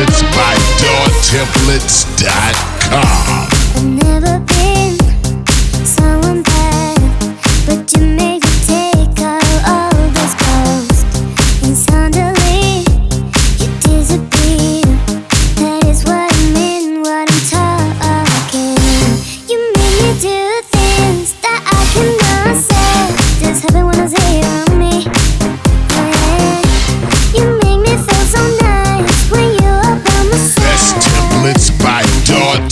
templates by DawTemplates.com.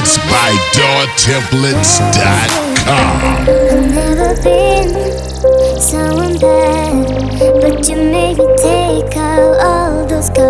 templates by DawTemplates.com. I've never been so bad, but you made me take out all those colors.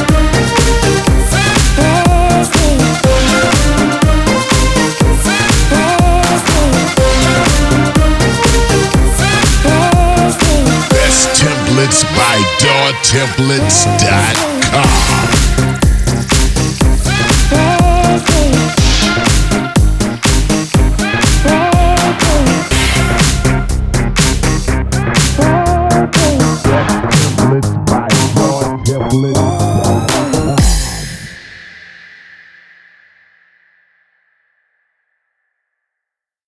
templates by DawTemplates.com.